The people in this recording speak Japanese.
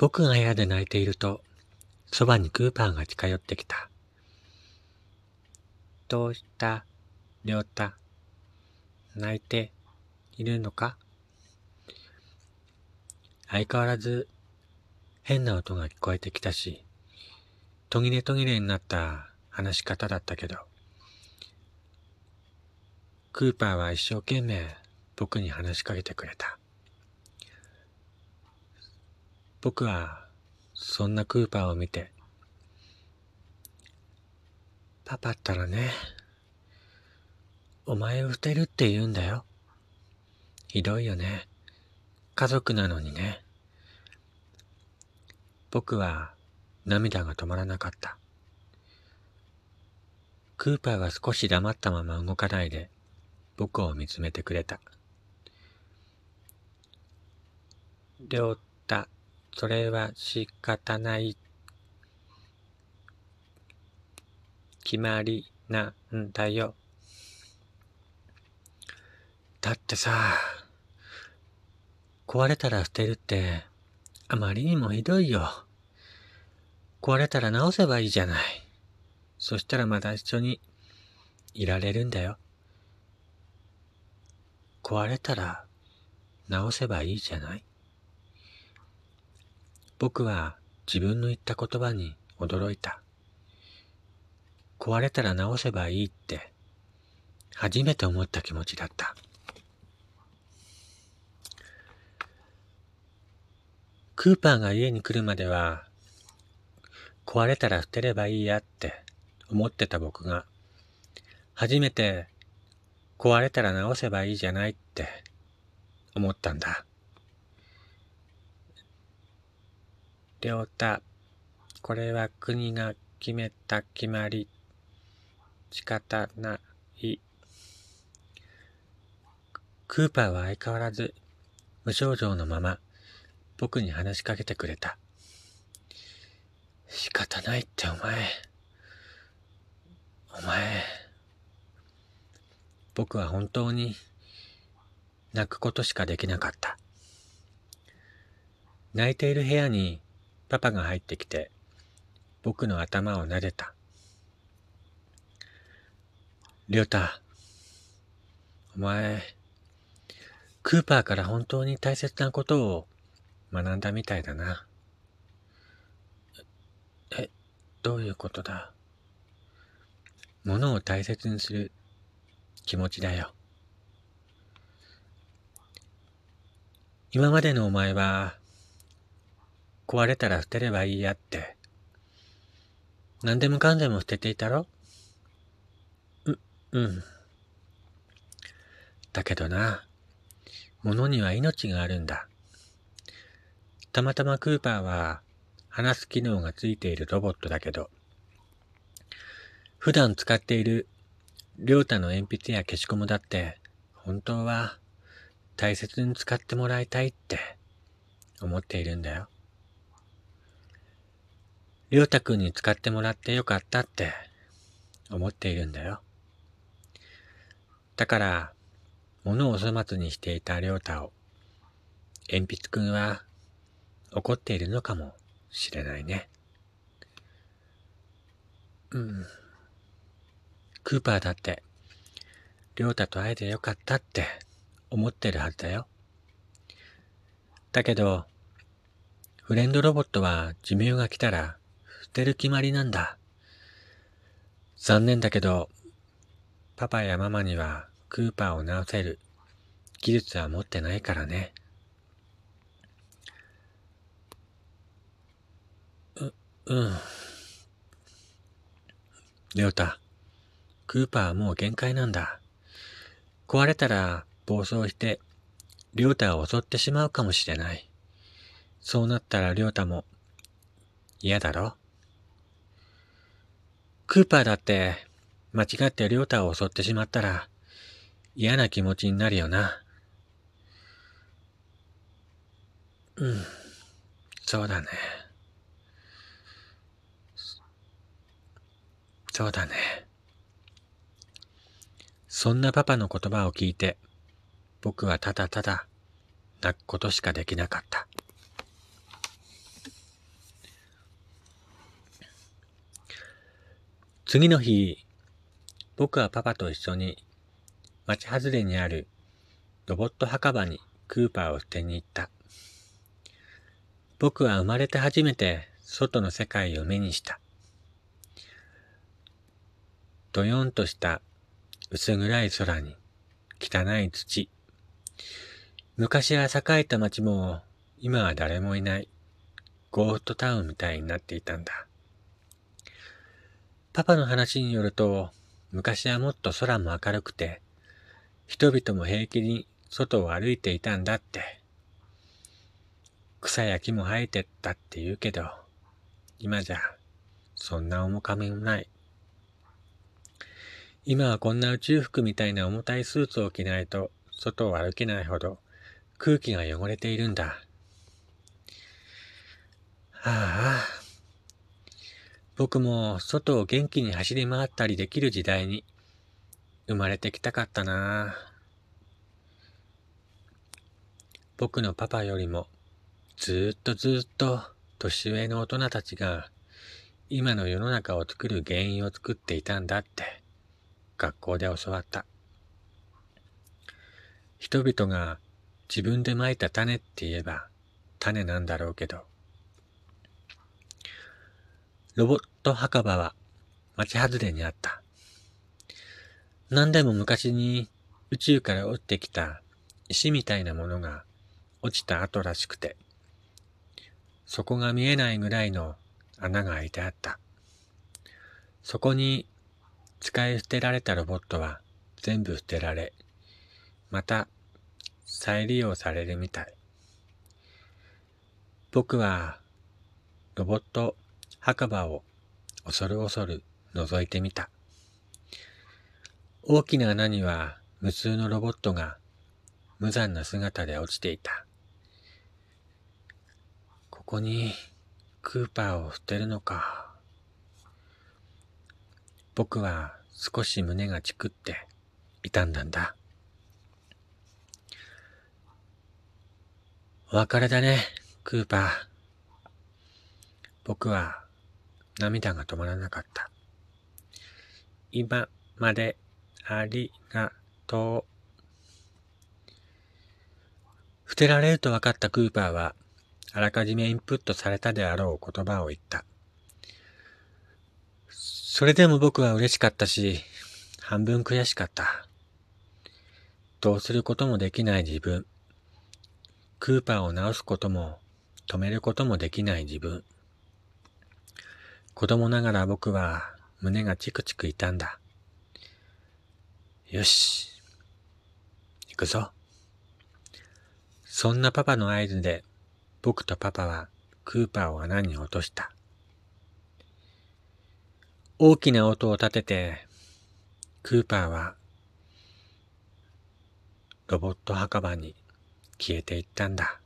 僕が部屋で泣いていると、そばにクーパーが近寄ってきた。どうした？りょうた。泣いているのか？相変わらず変な音が聞こえてきたし、途切れ途切れになった話し方だったけど、クーパーは一生懸命僕に話しかけてくれた。僕はそんなクーパーを見て、パパったらね、お前を捨てるって言うんだよ。ひどいよね。家族なのにね。僕は涙が止まらなかった。クーパーは少し黙ったまま動かないで僕を見つめてくれた。りょうた、それは仕方ない。決まりなんだよ。だってさ、壊れたら捨てるってあまりにもひどいよ。壊れたら直せばいいじゃない。そしたらまた一緒にいられるんだよ。壊れたら直せばいいじゃない。僕は自分の言った言葉に驚いた。壊れたら直せばいいって初めて思った気持ちだった。クーパーが家に来るまでは壊れたら捨てればいいやって思ってた僕が初めて壊れたら直せばいいじゃないって思ったんだ。りょうた、これは国が決めた決まり。仕方ない。クーパーは相変わらず無症状のまま僕に話しかけてくれた。仕方ないってお前。お前。僕は本当に泣くことしかできなかった。泣いている部屋にパパが入ってきて、僕の頭を撫でた。りょうた、お前、クーパーから本当に大切なことを学んだみたいだな。え、どういうことだ？ものを大切にする気持ちだよ。今までのお前は、壊れたら捨てればいいやって。何でもかんでも捨てていたろ？う、うん。だけどな、物には命があるんだ。たまたまクーパーは話す機能がついているロボットだけど、普段使っているりょうたの鉛筆や消しゴムだって、本当は大切に使ってもらいたいって思っているんだよ。りょうたくんに使ってもらってよかったって思っているんだよ。だから、物を粗末にしていたりょうたを、鉛筆くんは怒っているのかもしれないね。うん。クーパーだって、りょうたと会えてよかったって思ってるはずだよ。だけど、フレンドロボットは寿命が来たら捨てる決まりなんだ。残念だけど、パパやママにはクーパーを直せる技術は持ってないからね。うん。レオタ、クーパーはもう限界なんだ。壊れたら暴走して、リョータを襲ってしまうかもしれない。そうなったらリョータも嫌だろ？クーパーだって間違ってリョータを襲ってしまったら嫌な気持ちになるよな。うん、そうだね。そうだね。そんなパパの言葉を聞いて、僕はただただ泣くことしかできなかった。次の日、僕はパパと一緒に町外れにあるロボット墓場にクーパーを捨てに行った。僕は生まれて初めて外の世界を目にした。どよんとした薄暗い空に汚い土。昔は栄えた町も今は誰もいないゴーストタウンみたいになっていたんだ。パパの話によると昔はもっと空も明るくて人々も平気に外を歩いていたんだって。草や木も生えてったって言うけど、今じゃそんな面影もない。今はこんな宇宙服みたいな重たいスーツを着ないと外を歩けないほど空気が汚れているんだ。ああ、僕も外を元気に走り回ったりできる時代に生まれてきたかったな。僕のパパよりもずっとずっと年上の大人たちが今の世の中を作る原因を作っていたんだって学校で教わった。人々が自分で蒔いた種って言えば種なんだろうけど、ロボット墓場は町外れにあった。何でも昔に宇宙から落ちてきた石みたいなものが落ちた後らしくて、そこが見えないぐらいの穴が開いてあった。そこに使い捨てられたロボットは全部捨てられ、また再利用されるみたい。僕はロボット墓場を恐る恐る覗いてみた。大きな穴には無数のロボットが無残な姿で落ちていた。ここにクーパーを捨てるのか。僕は少し胸がチクって痛んだんだ。お別れだね、クーパー。僕は涙が止まらなかった。今までありがとう。捨てられると分かったクーパーは、あらかじめインプットされたであろう言葉を言った。それでも僕は嬉しかったし、半分悔しかった。どうすることもできない自分。クーパーを直すことも止めることもできない自分。子供ながら僕は胸がチクチク痛んだ。よし。行くぞ。そんなパパの合図で僕とパパはクーパーを穴に落とした。大きな音を立てて、クーパーはロボット墓場に消えていったんだ。